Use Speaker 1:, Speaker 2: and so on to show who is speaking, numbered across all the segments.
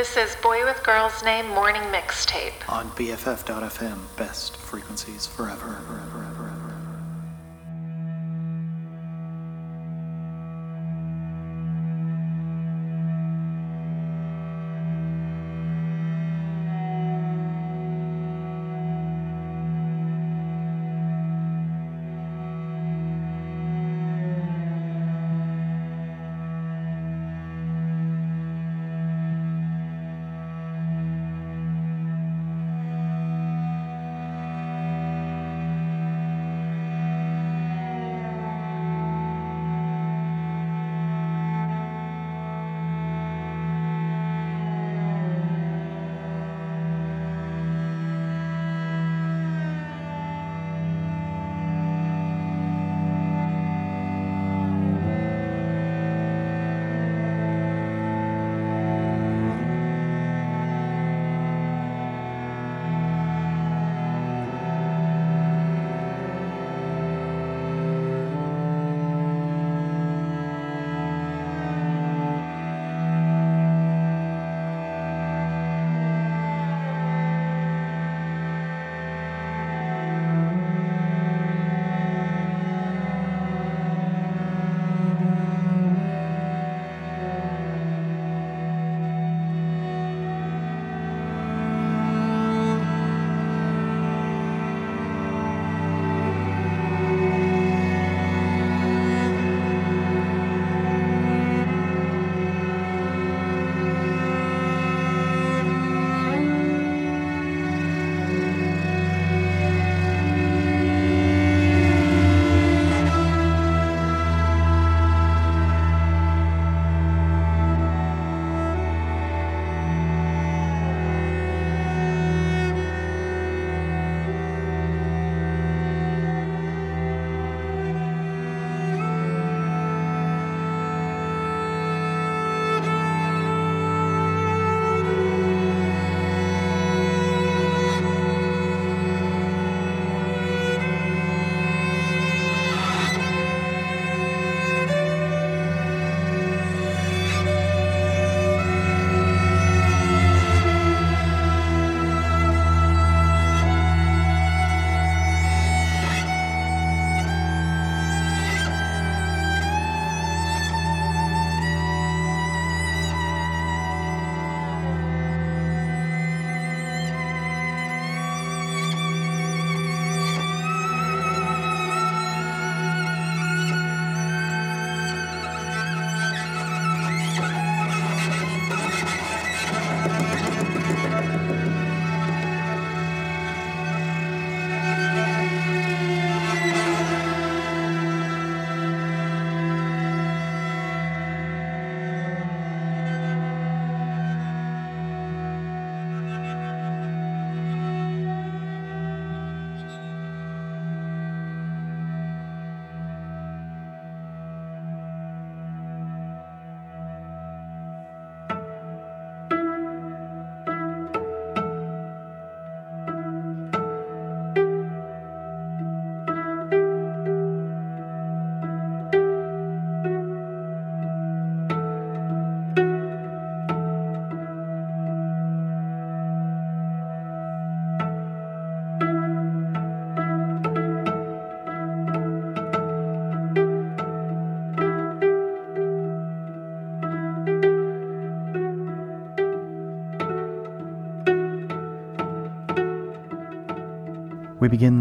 Speaker 1: This is Boy with Girl's Name Morning Mixtape.
Speaker 2: On BFF.FM, best frequencies forever. forever,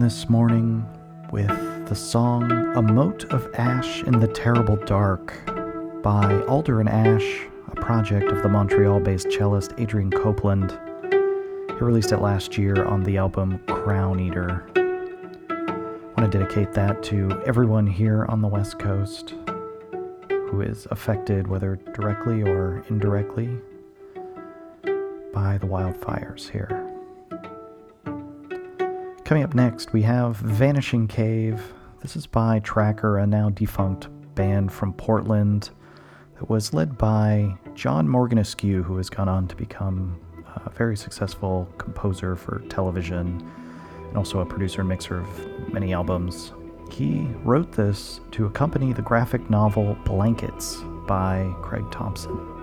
Speaker 2: this morning with the song A Mote of Ash in the Terrible Dark by Alder and Ash, a project of the Montreal based cellist Adrian Copeland. He released it last year on the album Crown Eater. I want to dedicate that to everyone here on the West Coast who is affected, whether directly or indirectly, by the wildfires here. Coming up next, we have Vanishing Cave. This is by Tracker, a now defunct band from Portland that was led by John Morganesque, who has gone on to become a very successful composer for television and also a producer and mixer of many albums. He wrote this to accompany the graphic novel Blankets by Craig Thompson.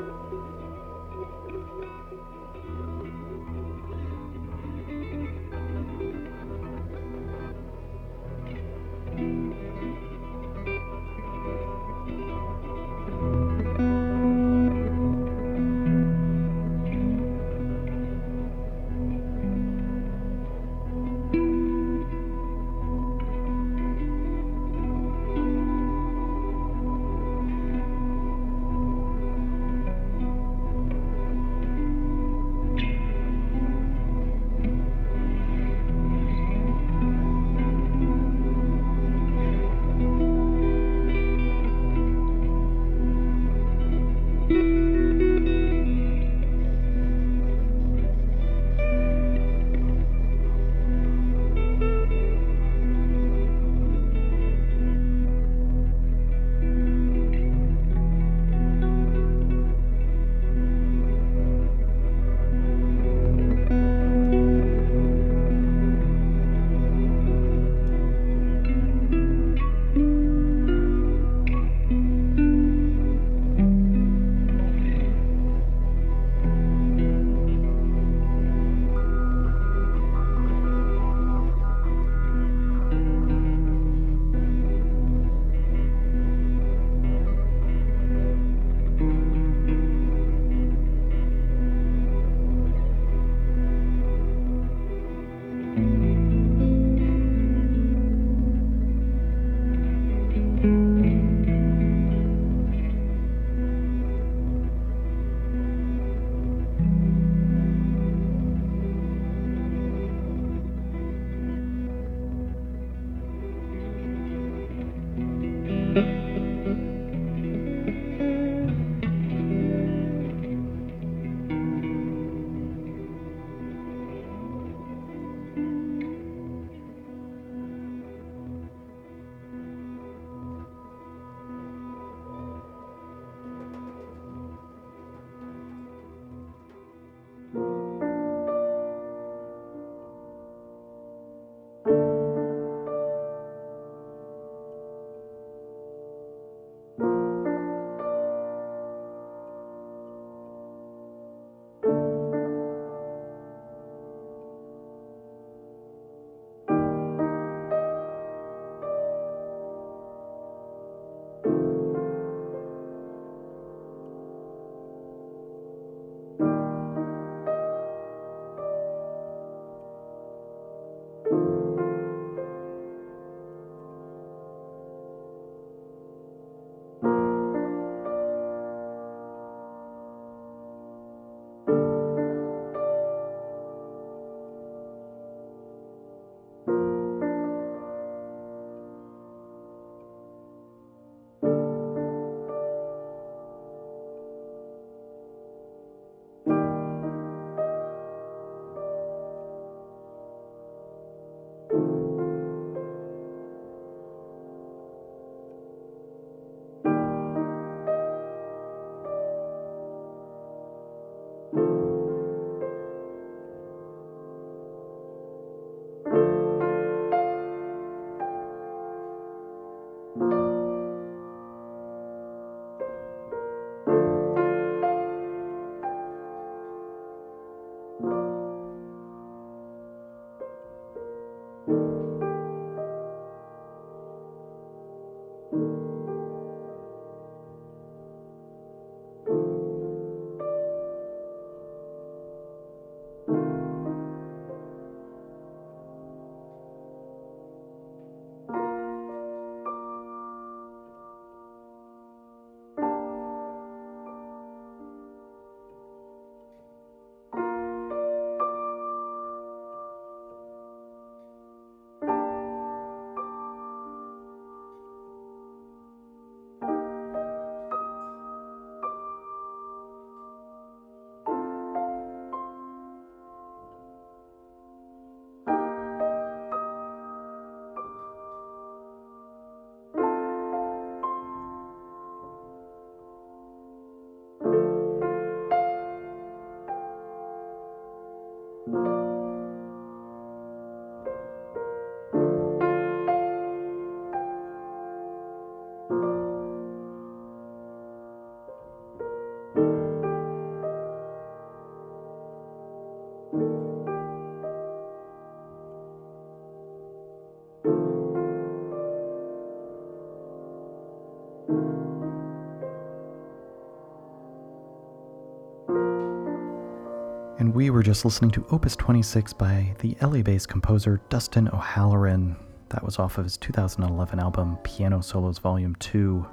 Speaker 2: We were just listening to Opus 26 by the LA based composer Dustin O'Halloran. That was off of his 2011 album Piano Solos Volume 2.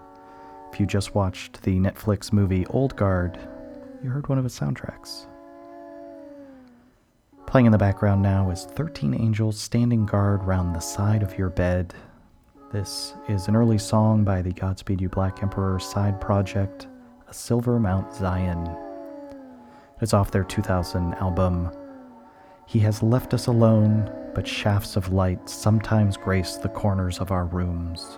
Speaker 2: If you just watched the Netflix movie Old Guard, you heard one of its soundtracks. Playing in the background now is 13 Angels Standing Guard Round the Side of Your Bed. This is an early song by the Godspeed You Black Emperor side project, A Silver Mount Zion. It's off their 2000 album. He has left us alone, but shafts of light sometimes grace the corners of our rooms.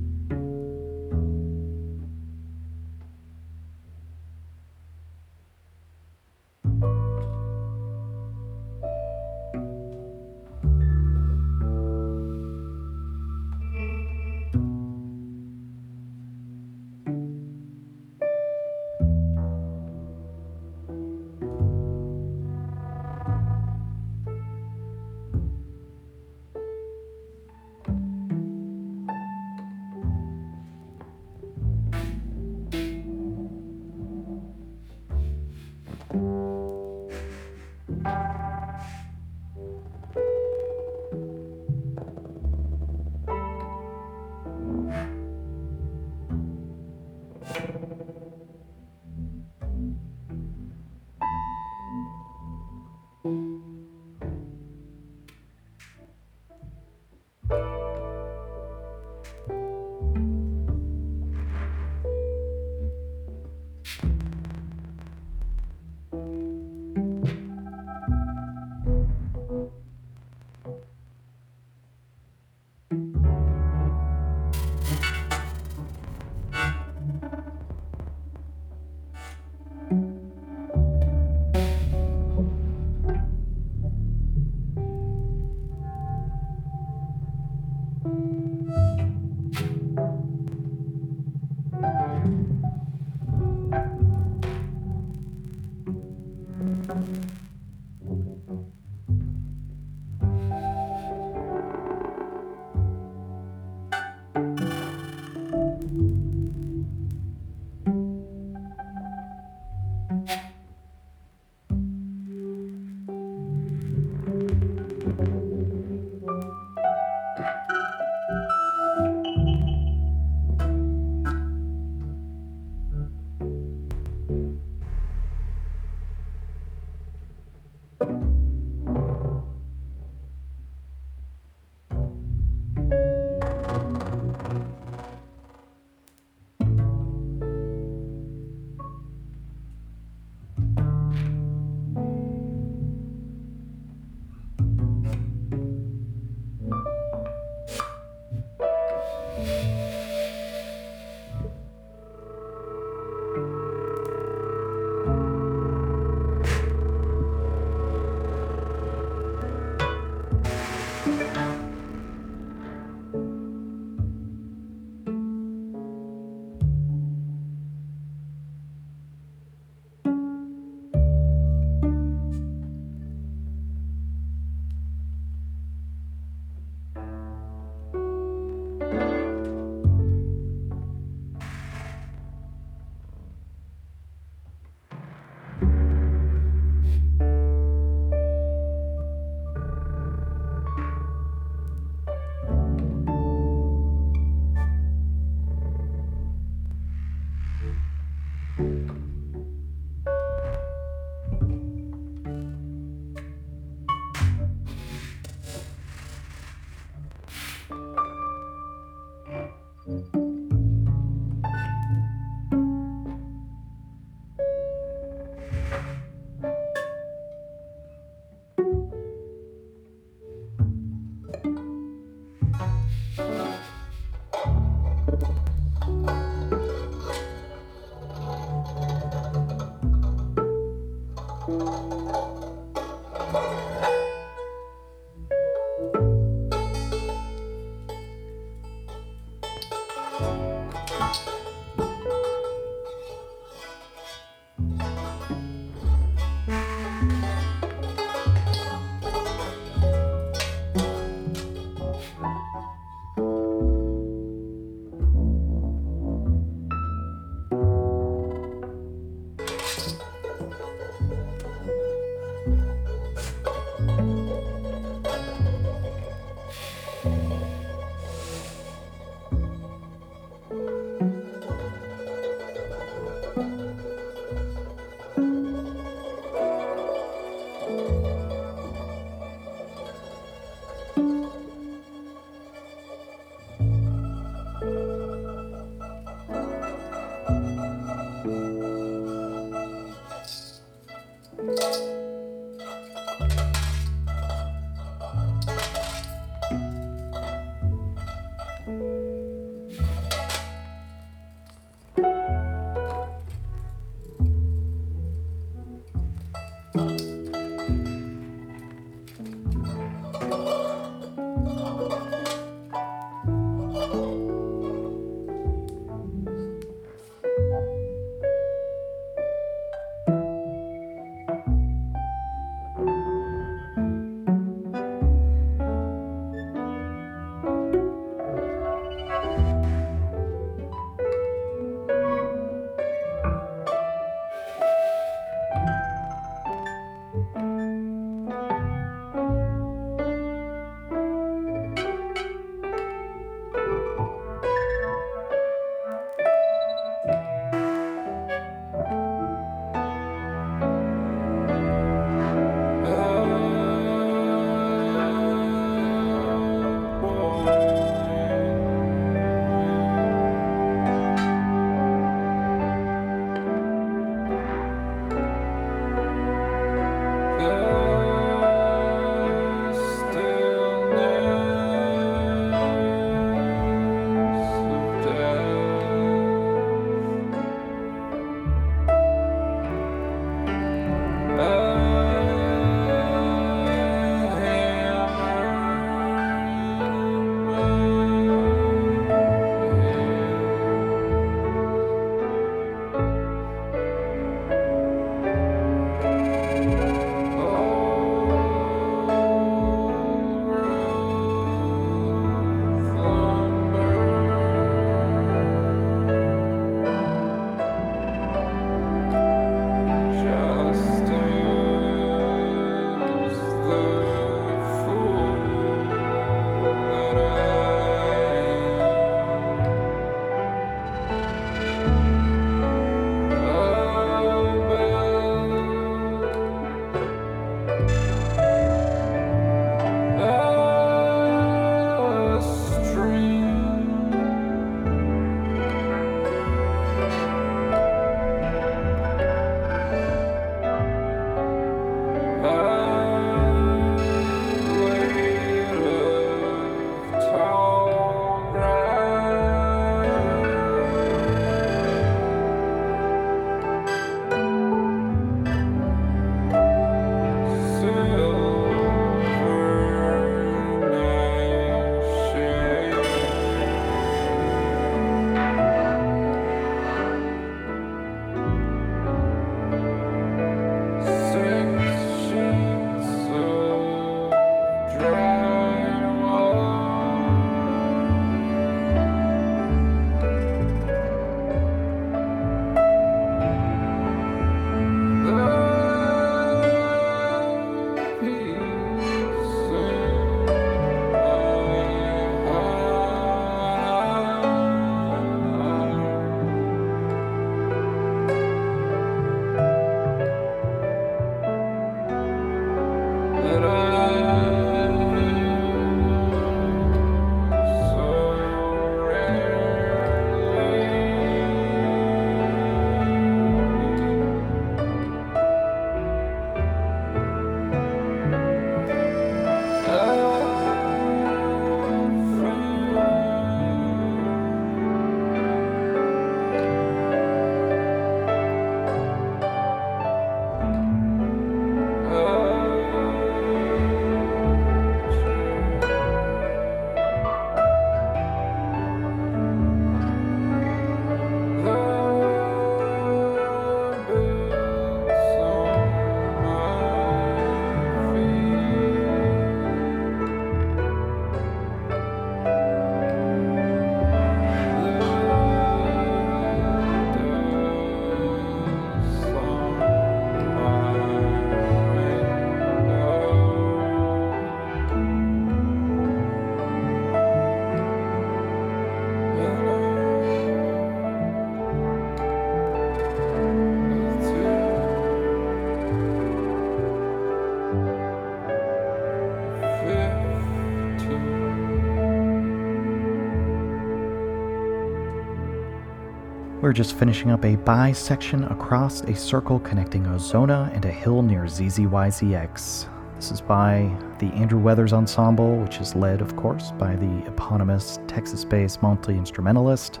Speaker 2: We're just finishing up a bisection across a circle connecting Ozona and a hill near ZZYZX. This is by the Andrew Weathers Ensemble, which is led, of course, by the eponymous Texas based multi instrumentalist.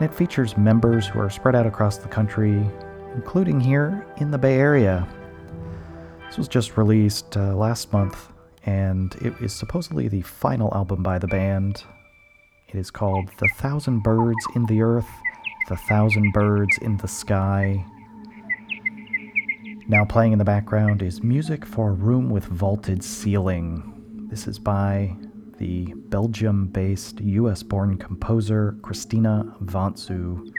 Speaker 2: And it features members who are spread out across the country, including here in the Bay Area. This was just released uh, last month, and it is supposedly the final album by the band. It is called The Thousand Birds in the Earth, The Thousand Birds in the Sky, now playing in the background is music for a room with vaulted ceiling. This is by the Belgium based US born composer Christina Vantzou.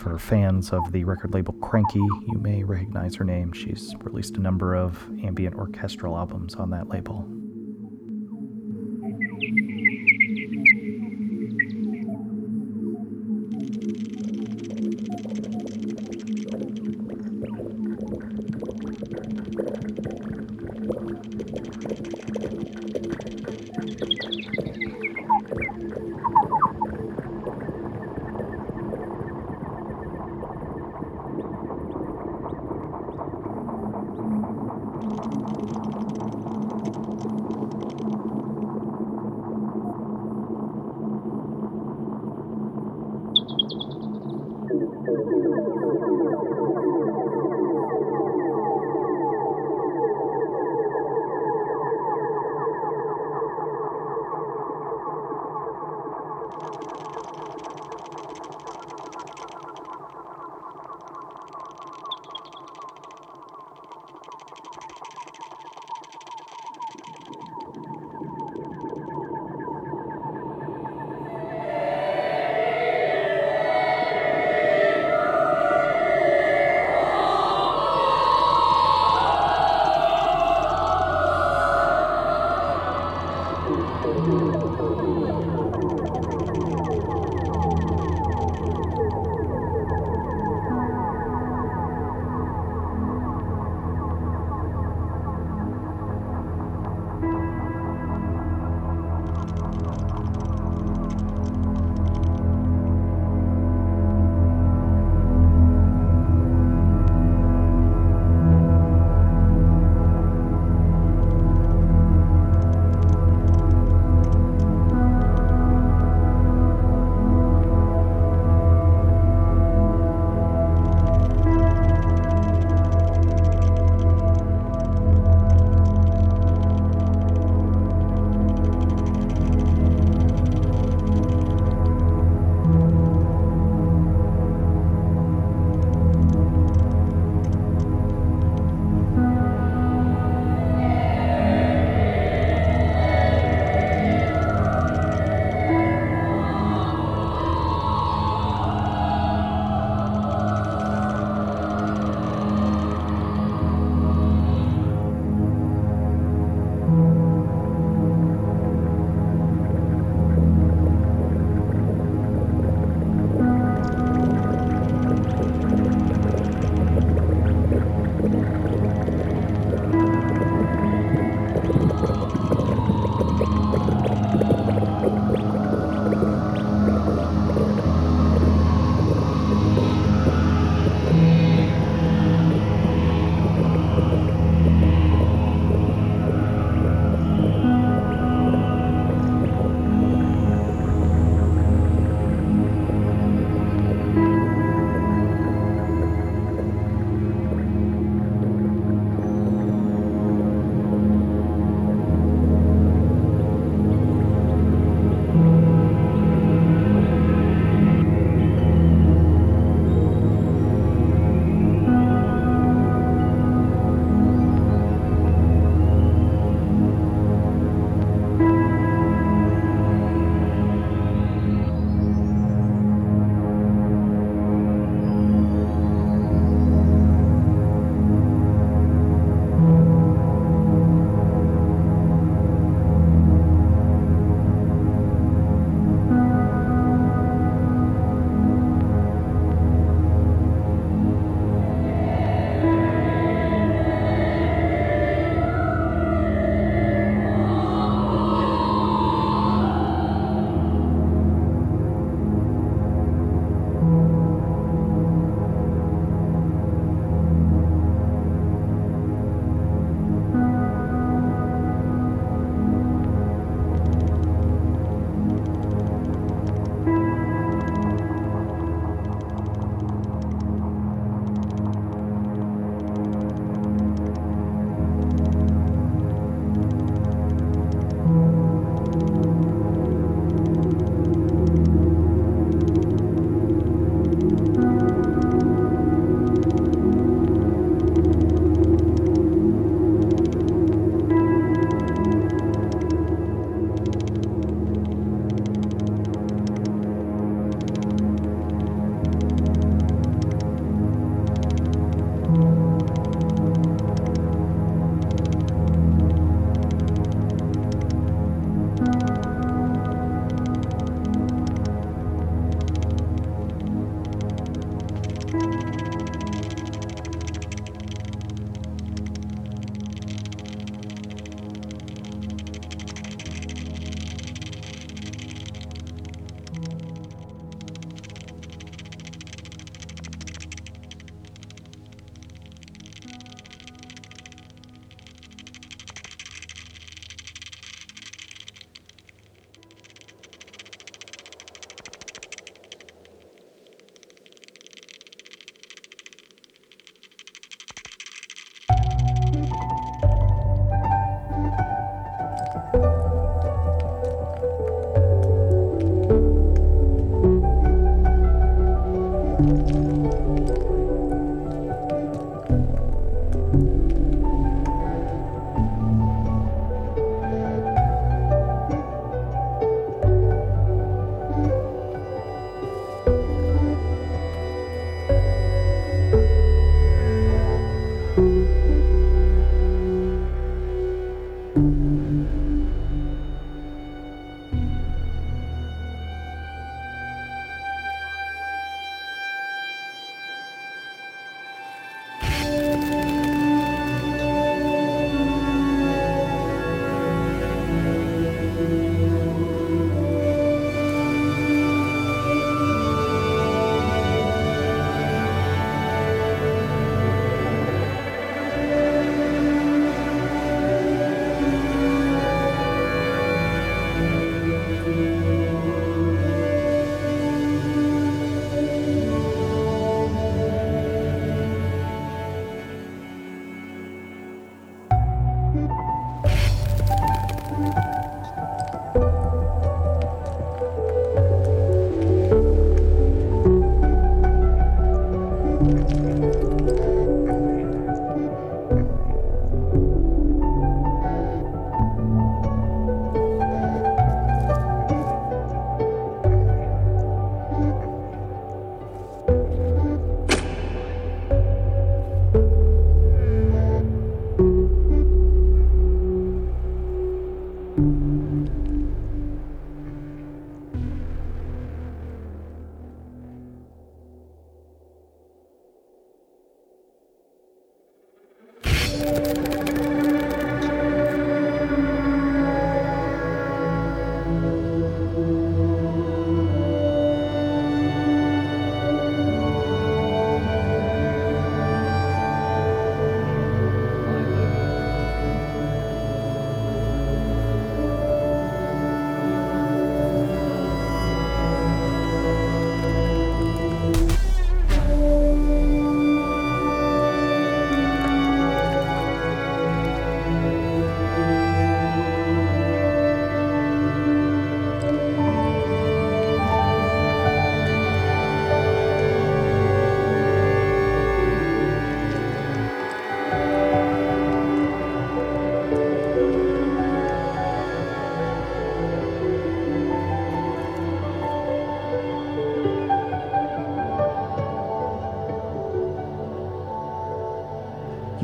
Speaker 2: For fans of the record label Kranky, you may recognize her name. She's released a number of ambient orchestral albums on that label.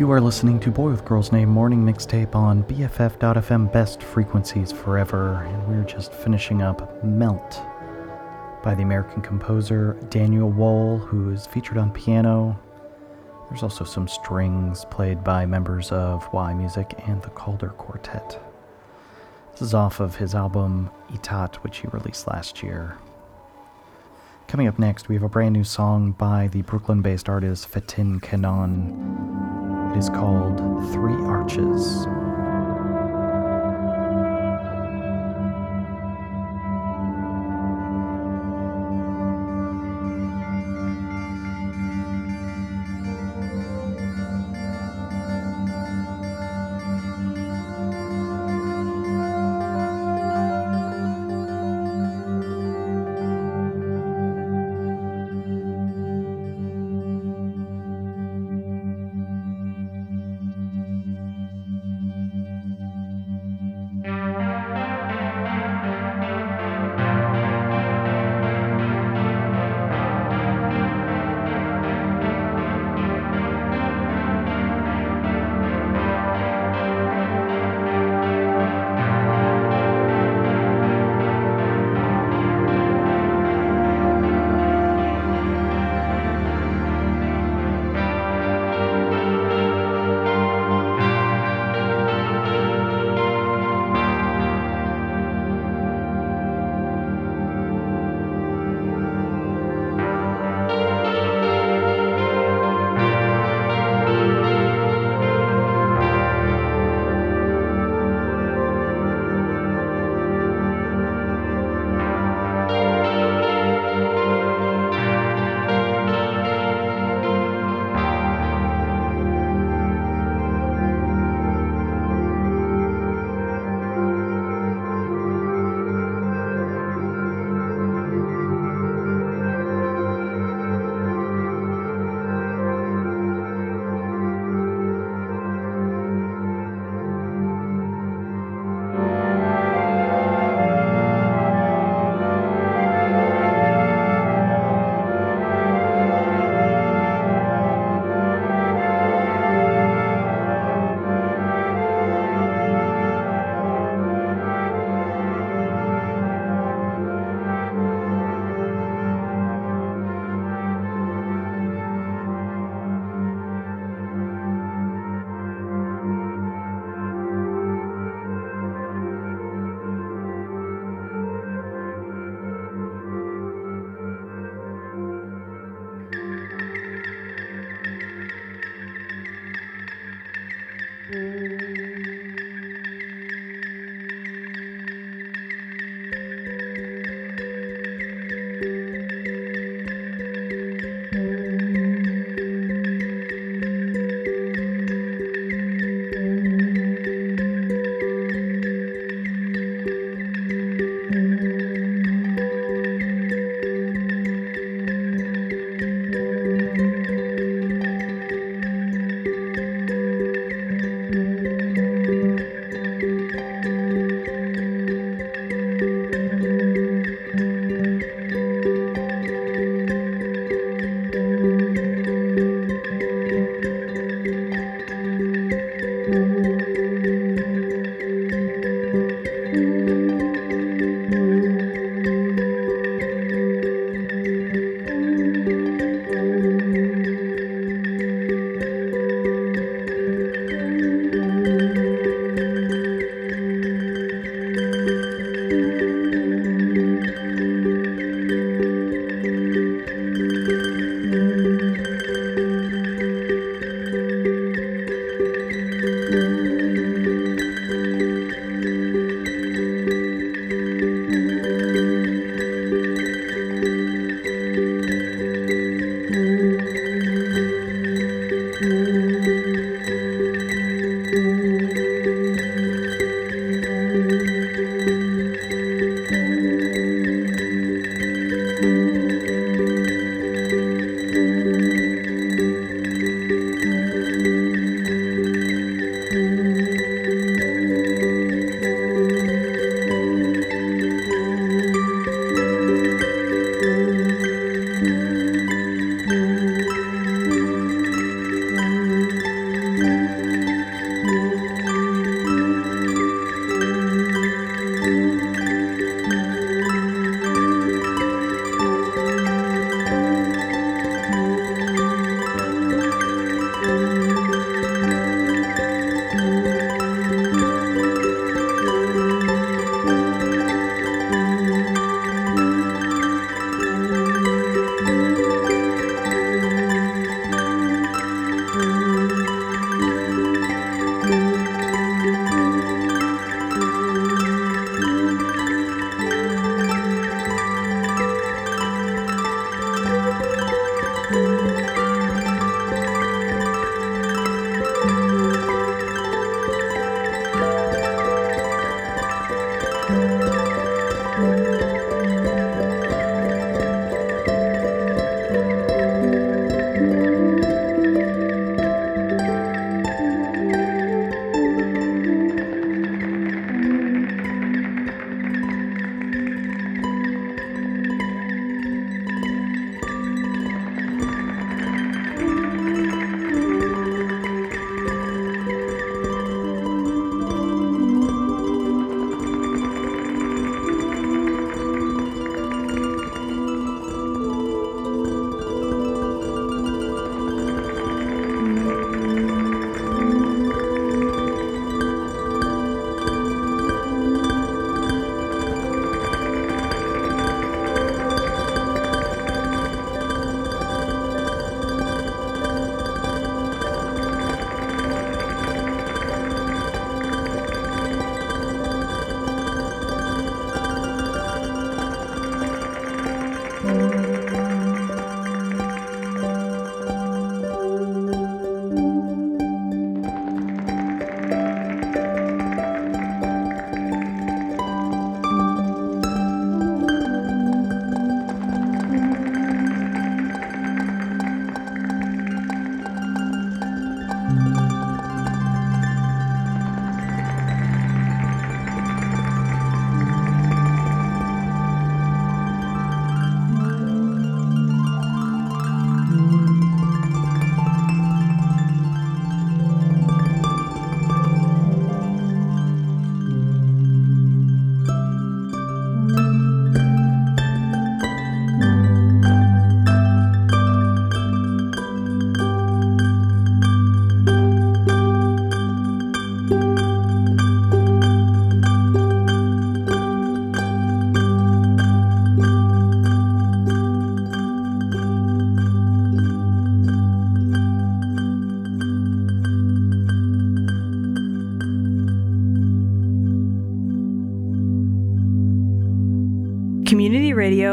Speaker 2: You are listening to Boy with Girl's Name Morning Mixtape on BFF.FM Best Frequencies Forever, and we're just finishing up Melt by the American composer Daniel Wohl, who is featured on piano. There's also some strings played by members of yMusic and the Calder Quartet. This is off of his album Etat, which he released last year. Coming up next, we have a brand new song by the Brooklyn based artist Faten Kanaan. It is called Three Arches.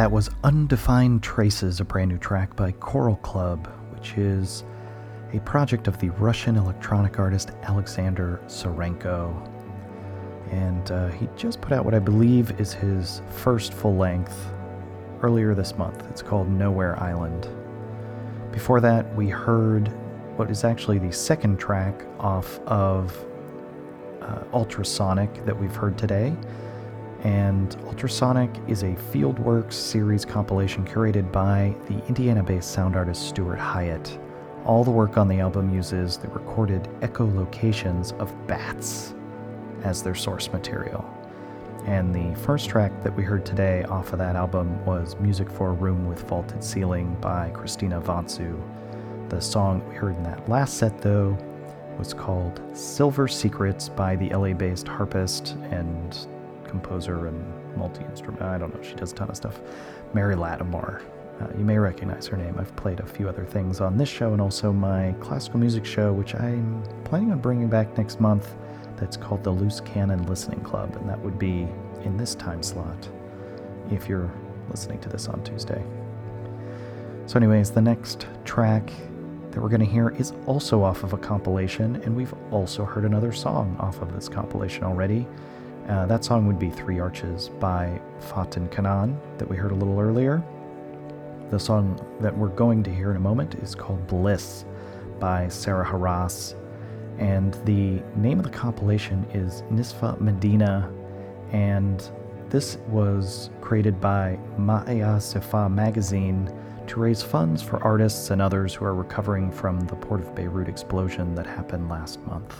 Speaker 2: That was Undefined Traces, a brand new track by Coral Club, which is a project of the Russian electronic artist Alexander Sorenko. And uh, he just put out what I believe is his first full length earlier this month. It's called Nowhere Island. Before that, we heard what is actually the second track off of uh, Ultrasonic that we've heard today. And Ultrasonic is a Fieldworks series compilation curated by the Indiana based sound artist Stuart Hyatt. All the work on the album uses the recorded echolocations of bats as their source material. And the first track that we heard today off of that album was Music for a Room with Vaulted Ceiling by Christina Vantzou. The song we heard in that last set, though, was called Silver Secrets by the LA based harpist and composer and multi instrument. I don't know, she does a ton of stuff. Mary Lattimore. Uh, you may recognize her name. I've played a few other things on this show and also my classical music show, which I'm planning on bringing back next month that's called the Loose Canon Listening Club, and that would be in this time slot if you're listening to this on Tuesday. So, anyways, the next track that we're going to hear is also off of a compilation, and we've also heard another song off of this compilation already. Uh, that song would be Three Arches by Faten Kanaan, that we heard a little earlier. The song that we're going to hear in a moment is called Bliss by Sarah Haras and the name of the compilation is Nisfa Medina, and this was created by Ma3azef magazine to raise funds for artists and others who are recovering from the Port of Beirut explosion that happened last month.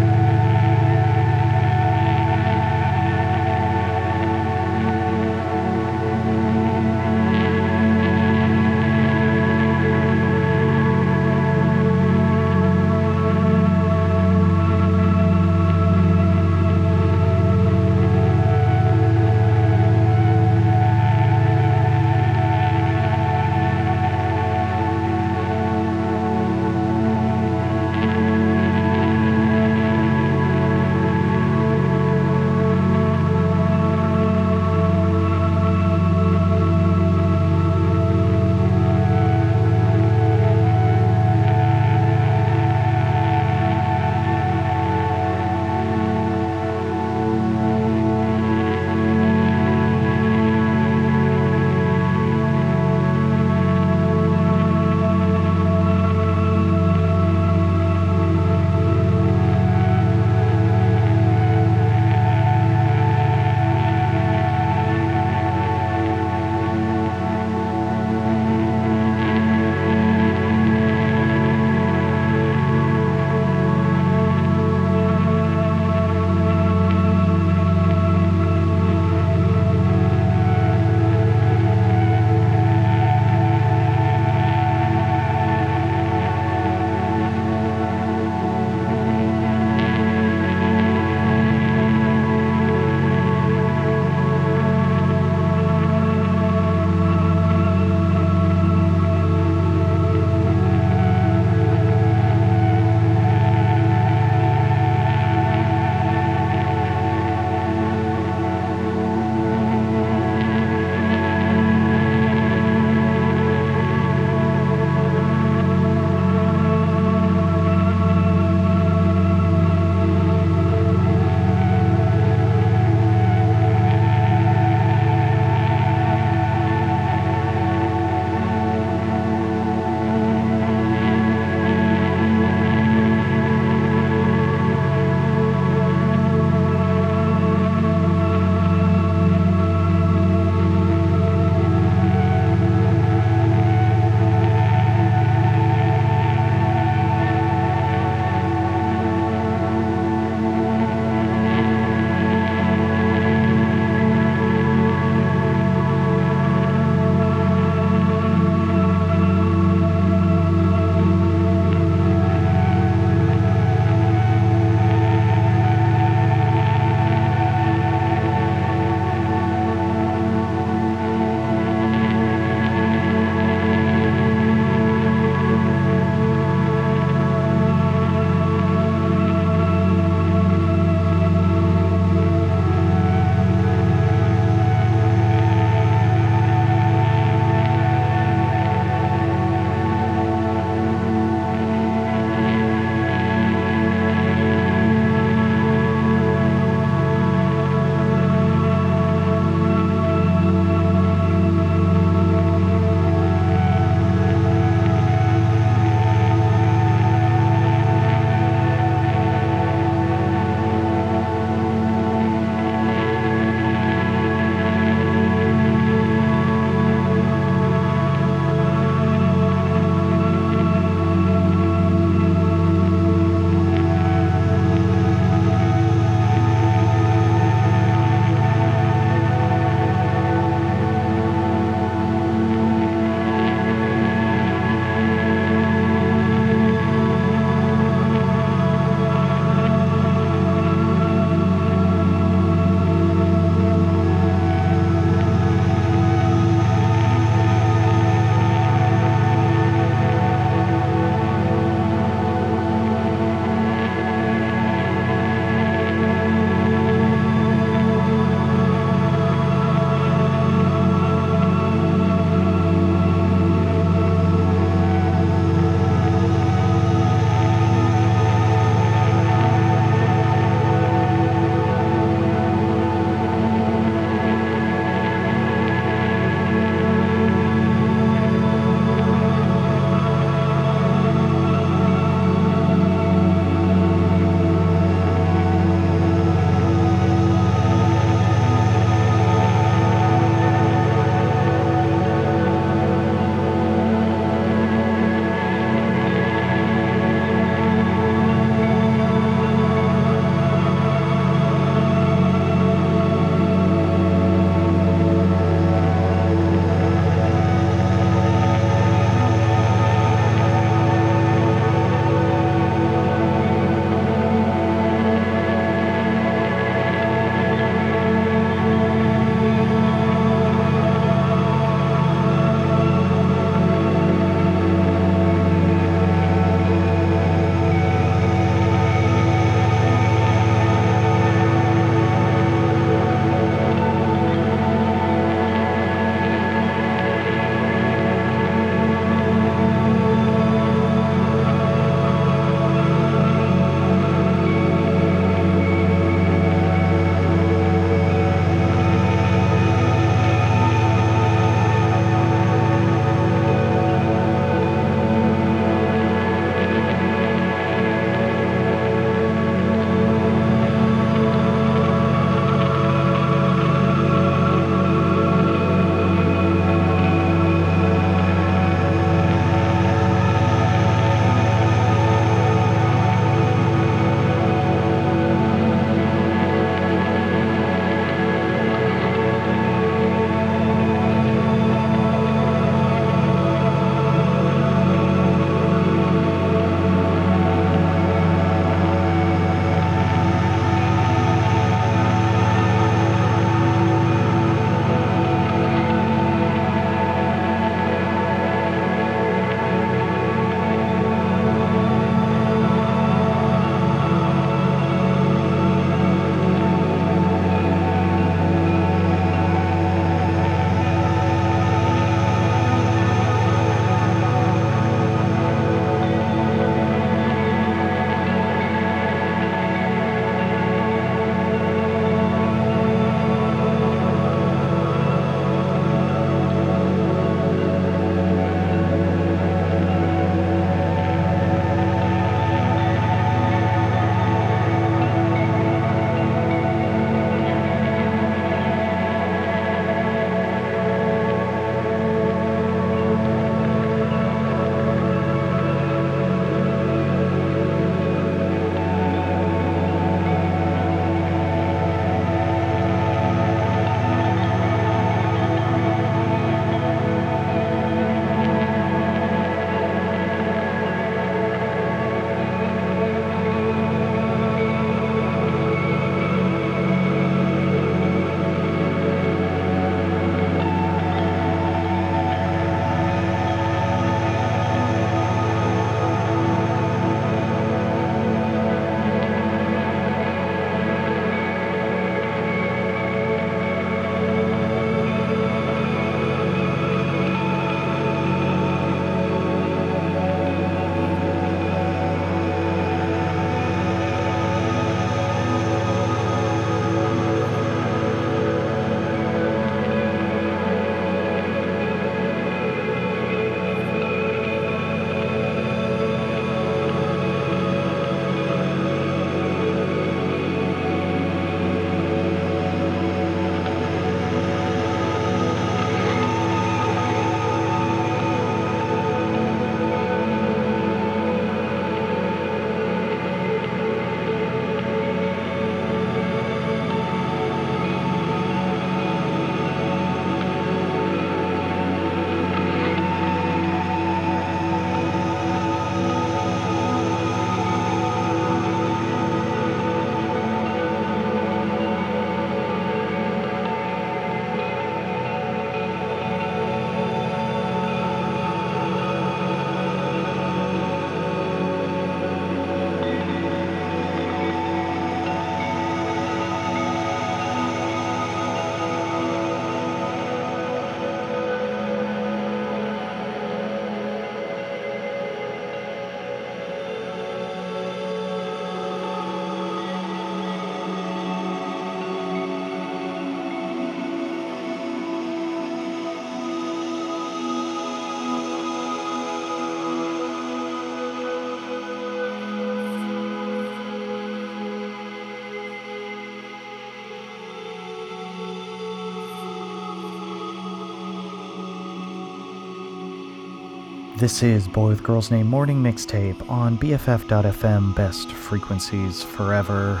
Speaker 2: This is Boy with Girl's Name Morning Mixtape on BFF.FM Best Frequencies Forever.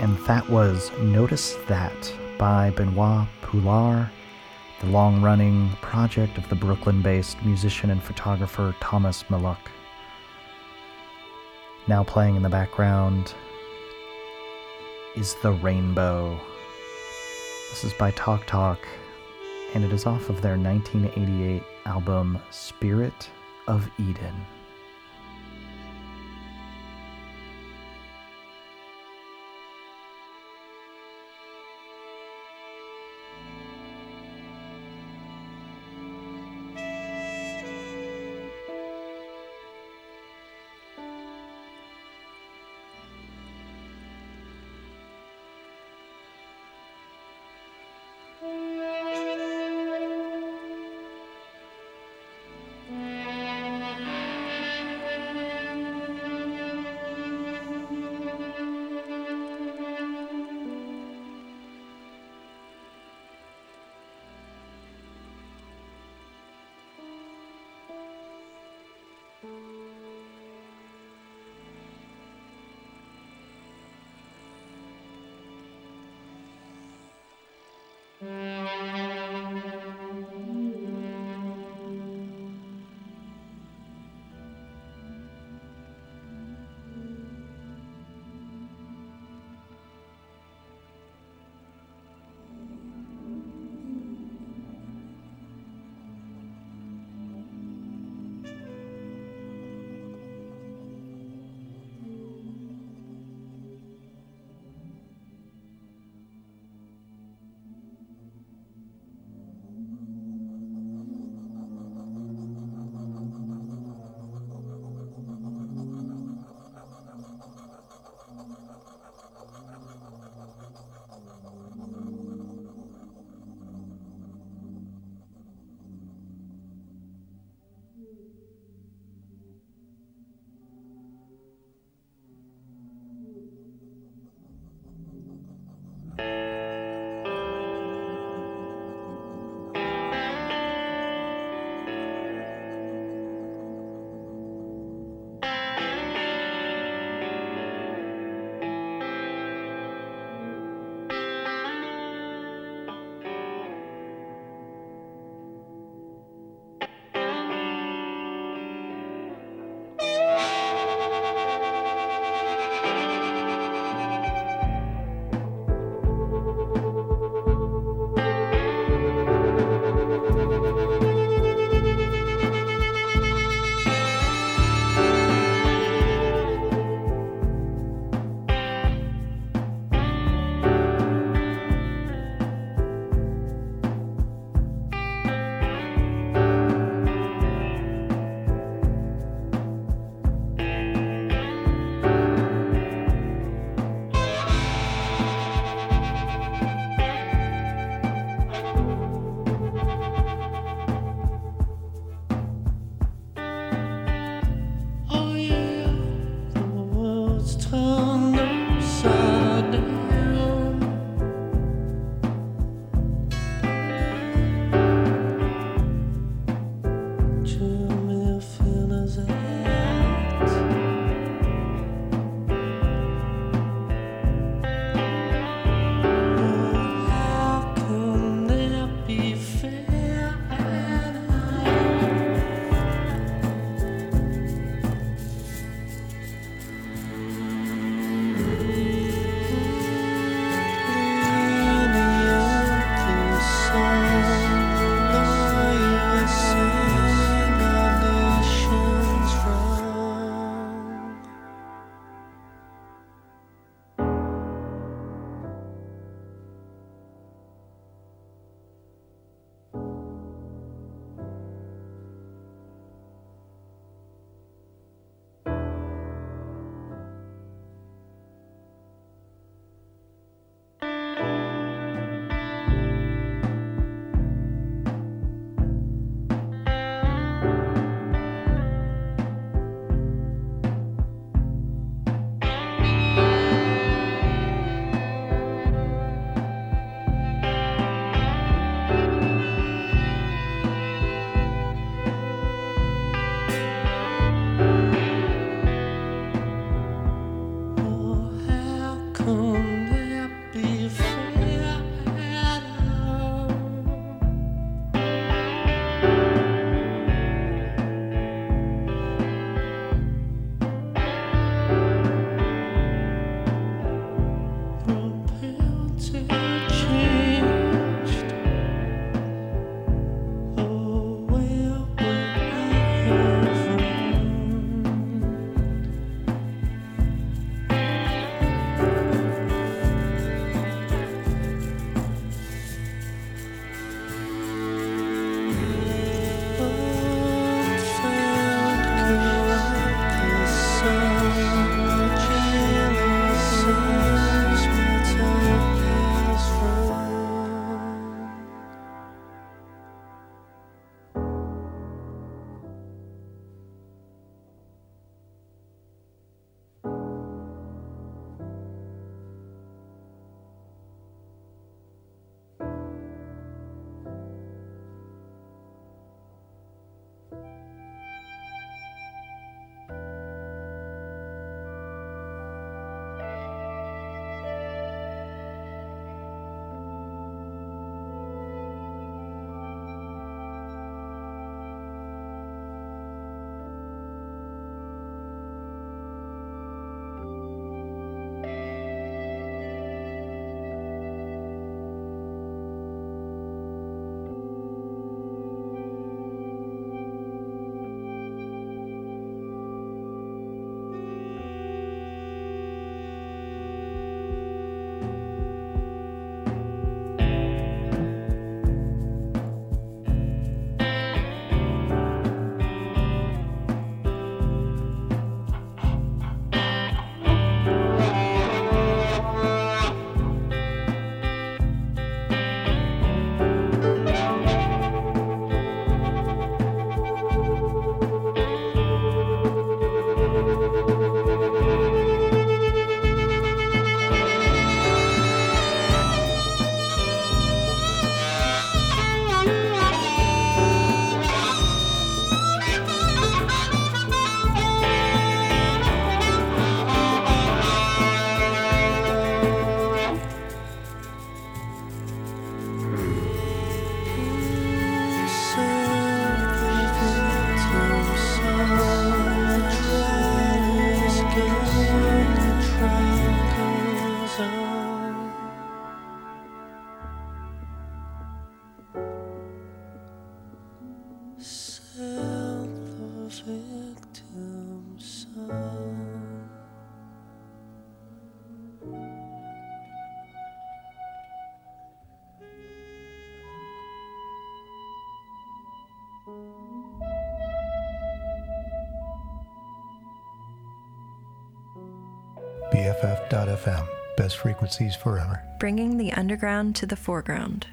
Speaker 2: And that was Notice That by Benoît Pioulard, the long running project of the Brooklyn based musician and photographer Thomas Meluch. Now playing in the background is The Rainbow. This is by Talk Talk, and it is off of their 1988 album Spirit of Eden.
Speaker 3: BFF.FM, best frequencies forever.
Speaker 4: Bringing the underground to the foreground.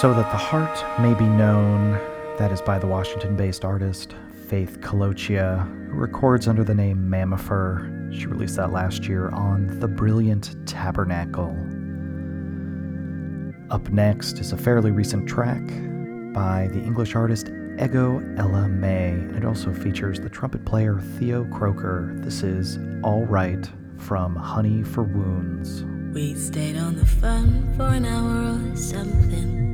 Speaker 2: So That the Heart May Be Known, that is by the Washington based artist Faith Coloccia, who records under the name Mammifer. She released that last year on The Brilliant Tabernacle. Up next is a fairly recent track by the English artist Ego Ella May, it also features the trumpet player Theo Croker. This is All Right from Honey for Wounds.
Speaker 5: We stayed on the phone for an hour or something.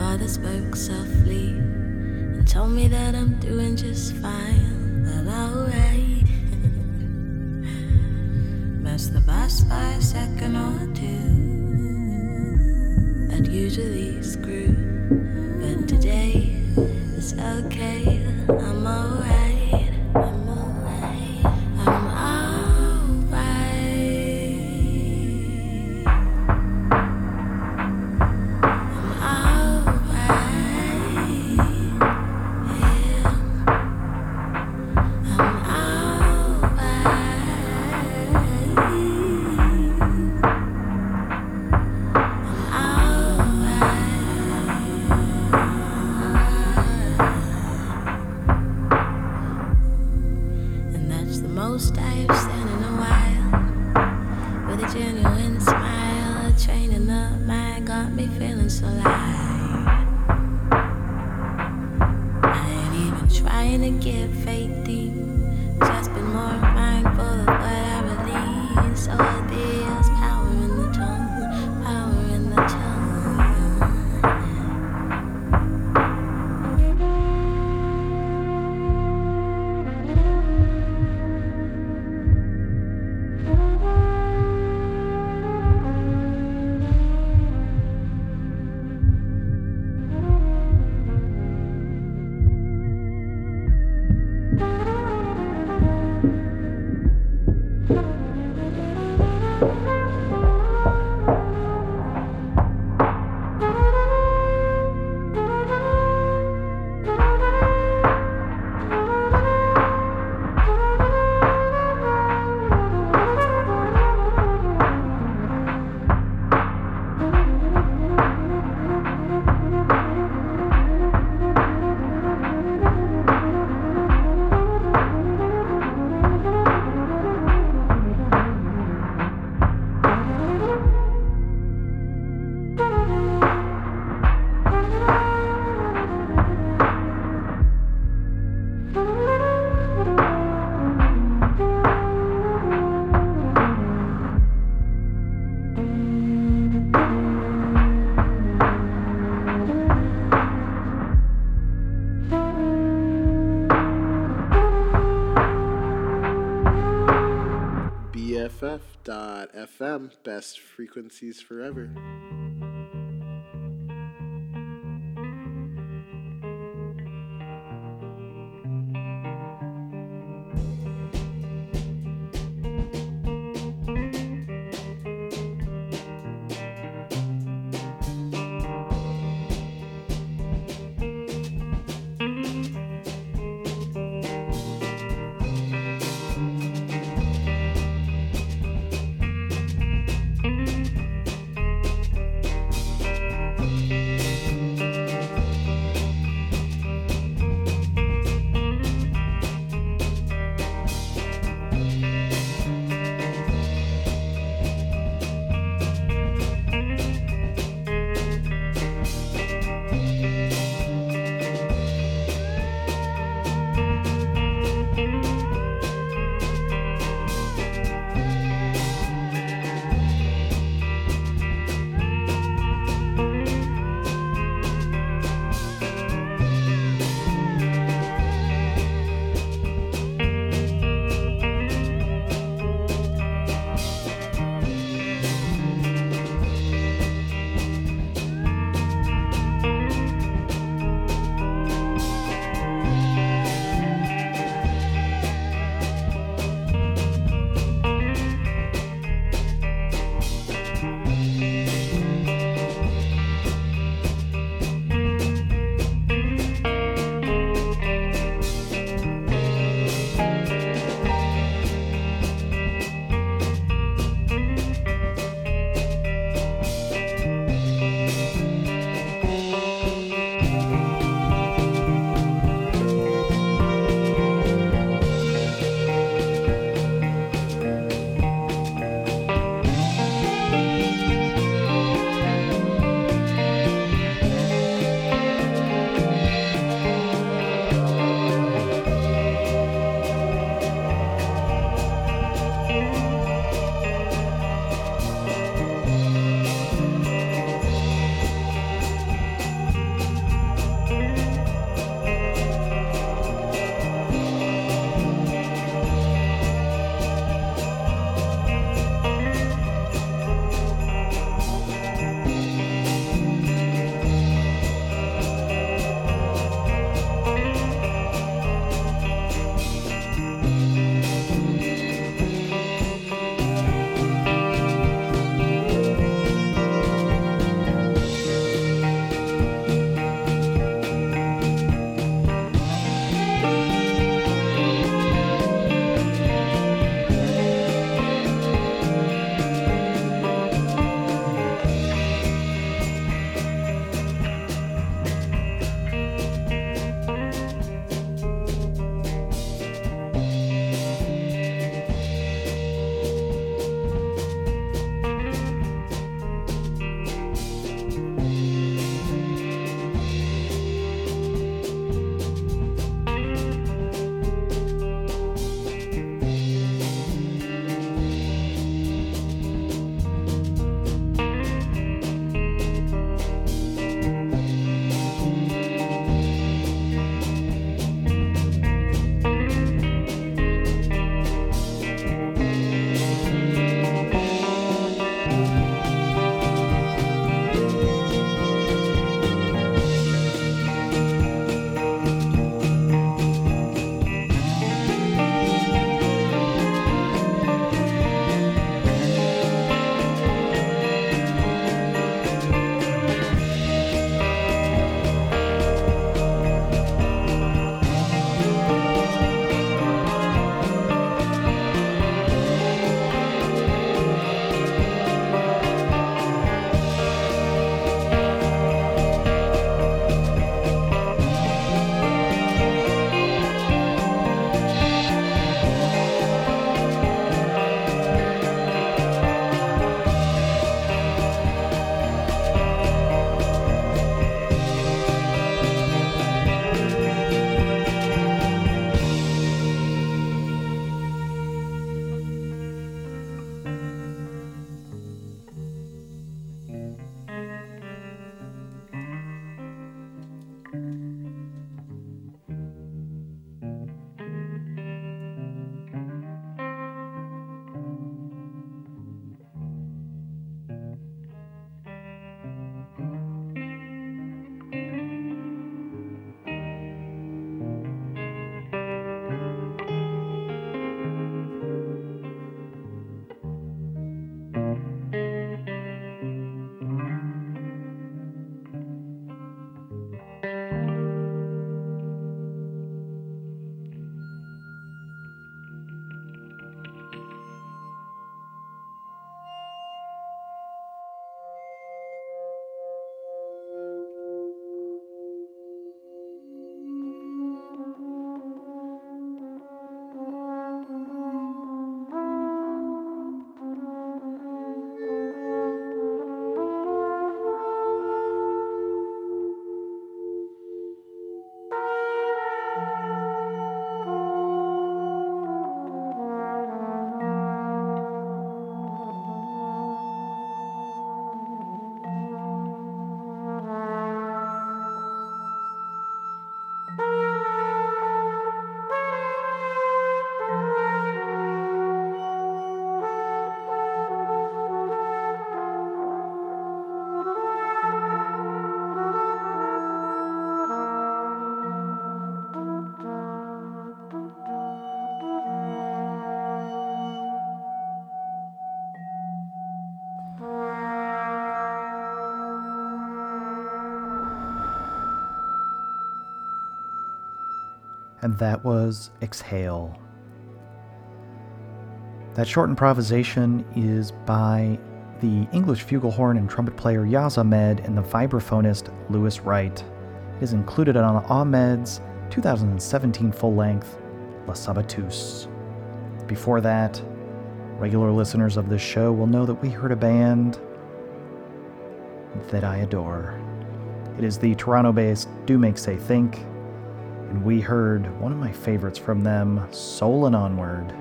Speaker 5: Father spoke softly and told me that I'm doing just fine. Well, alright. Missed the bus by a second or two. I'd usually screw, but today it's okay. I'm alright.
Speaker 6: BFF.FM, best frequencies forever.
Speaker 2: And that was Exhale. That short improvisation is by the English flugelhorn and trumpet player Yazz Ahmed and the vibraphonist Lewis Wright. It is included on Ahmed's 2017 full length La Saboteuse. Before that, regular listeners of this show will know that we heard a band that I adore. It is the Toronto based Do Make Say Think, and we heard one of my favorites from them, Soul and Onward.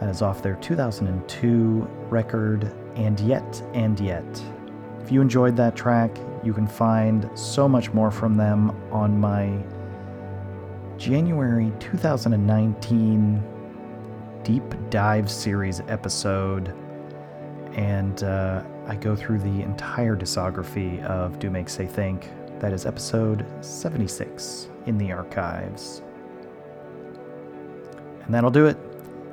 Speaker 2: That is off their 2002 record, And Yet, And Yet. If you enjoyed that track, you can find so much more from them on my January 2019 Deep Dive Series episode. And uh, I go through the entire discography of Do Make Say Think. That is episode 76 in the archives. And that'll do it.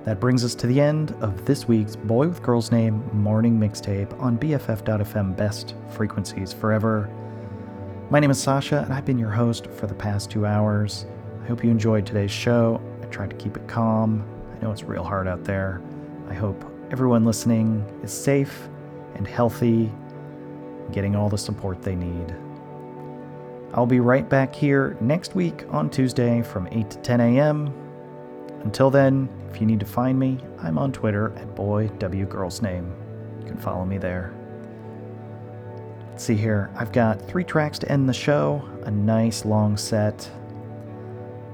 Speaker 2: That brings us to the end of this week's Boy with Girl's Name morning mixtape on BFF.FM Best Frequencies Forever. My name is Sasha, and I've been your host for the past two hours. I hope you enjoyed today's show. I tried to keep it calm. I know it's real hard out there. I hope everyone listening is safe and healthy, getting all the support they need. I'll be right back here next week on Tuesday from 8 to 10 a.m. Until then, if you need to find me, I'm on Twitter at boywgirlsname. You can follow me there. Let's see here. I've got three tracks to end the show, a nice long set.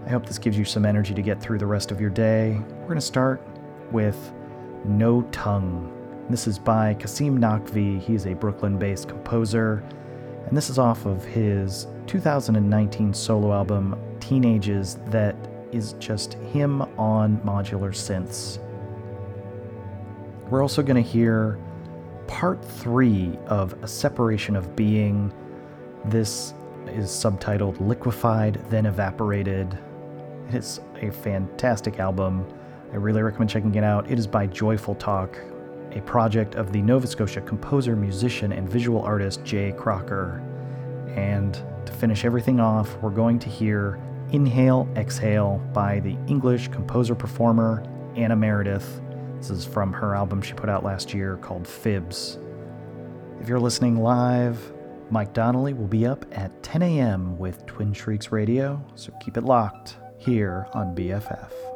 Speaker 2: I hope this gives you some energy to get through the rest of your day. We're going to start with No Tongue. This is by Qasim Naqvi. He's a Brooklyn based composer, and this is off of his 2019 solo album, Teenages, that is just him on modular synths. We're also going to hear part three of A Separation of Being. This is subtitled Liquefied, Then Evaporated. It is a fantastic album. I really recommend checking it out. It is by Joyful Talk, a project of the Nova Scotia composer, musician, and visual artist Jay Crocker. And to finish everything off, we're going to hear Inhale, Exhale by the English composer performer Anna Meredith. This is from her album she put out last year called Fibs. If you're listening live, Mike Donnelly will be up at 10 a.m. with Twin Shrieks Radio, so keep it locked here on BFF.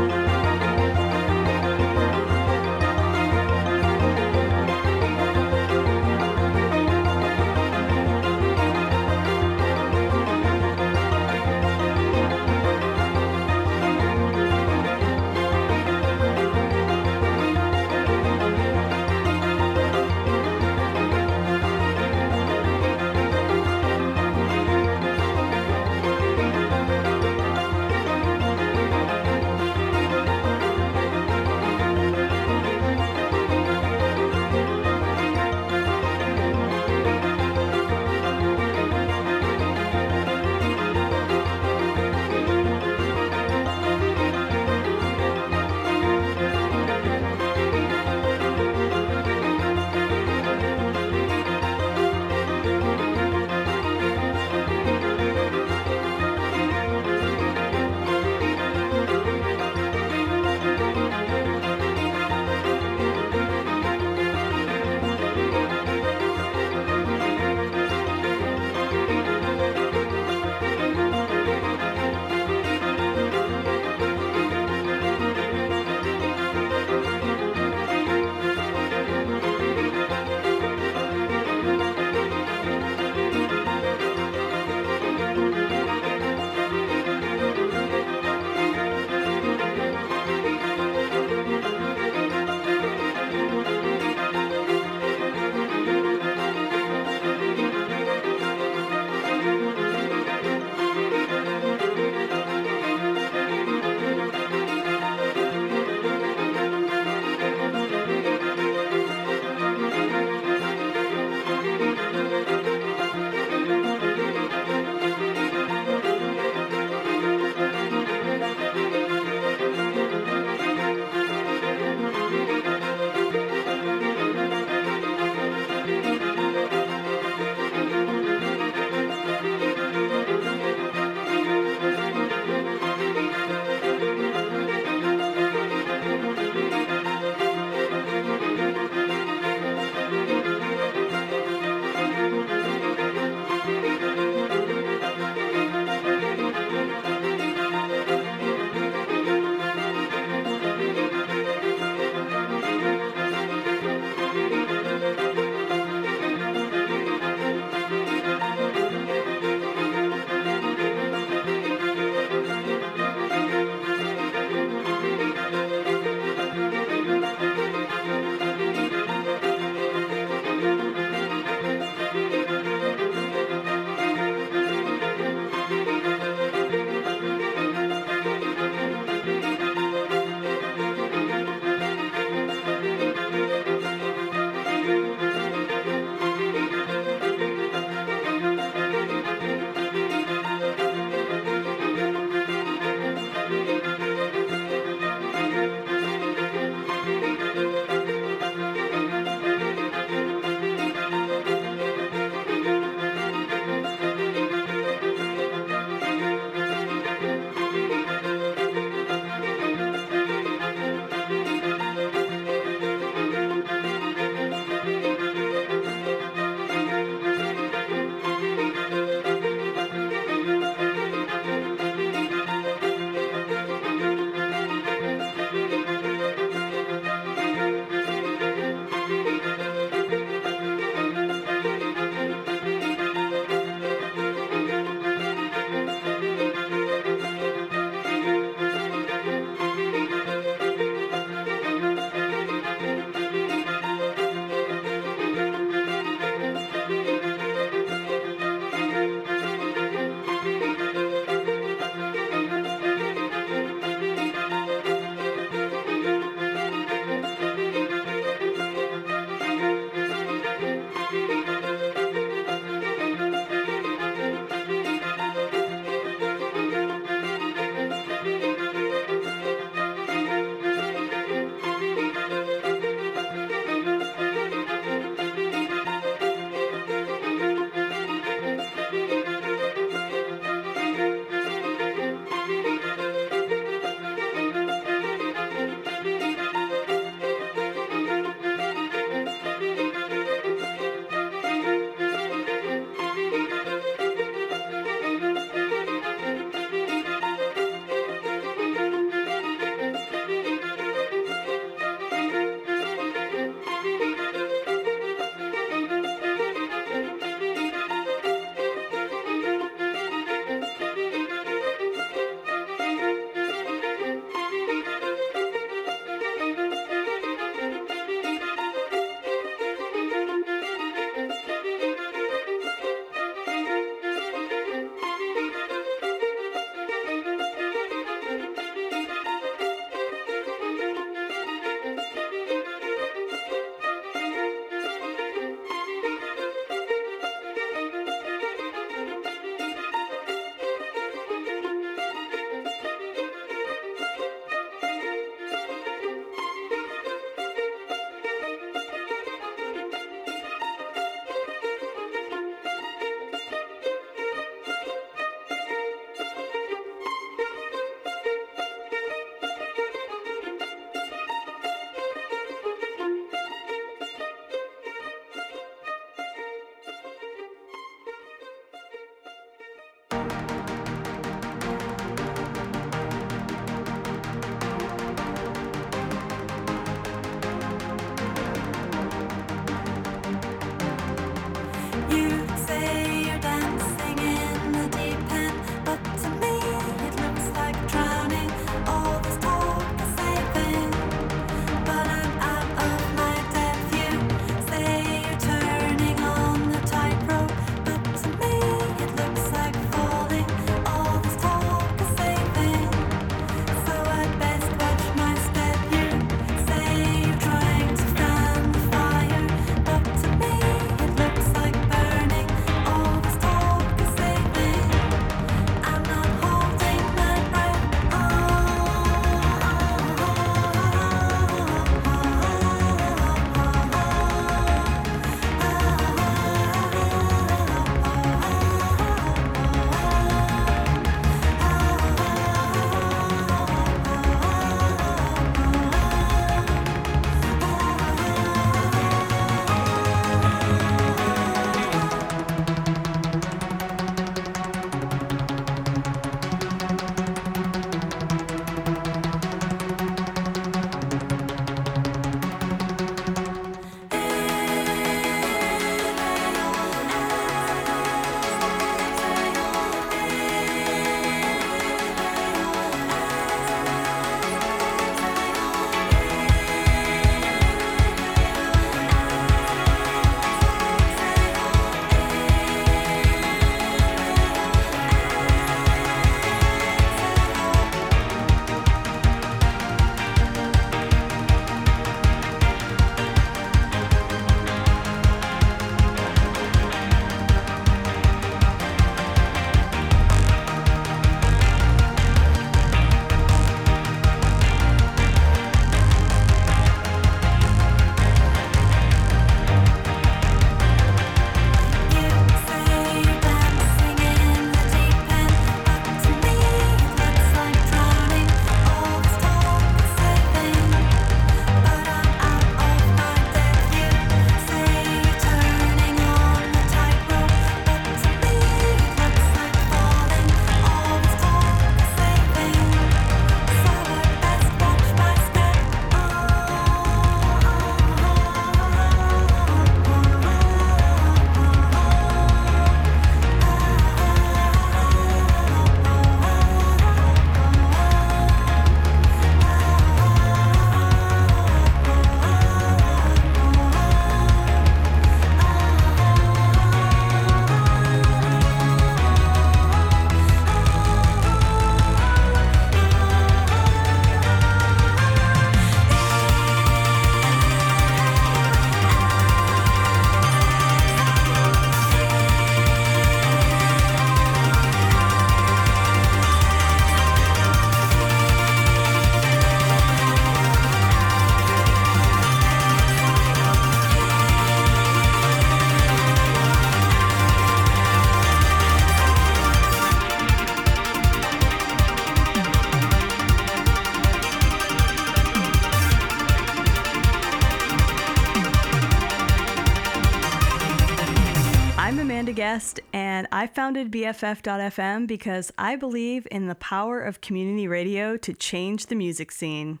Speaker 7: I founded BFF.FM because I believe in the power of community radio to change the music scene.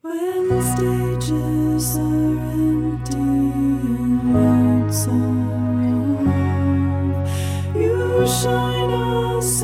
Speaker 8: When stages are empty and lights are you shine us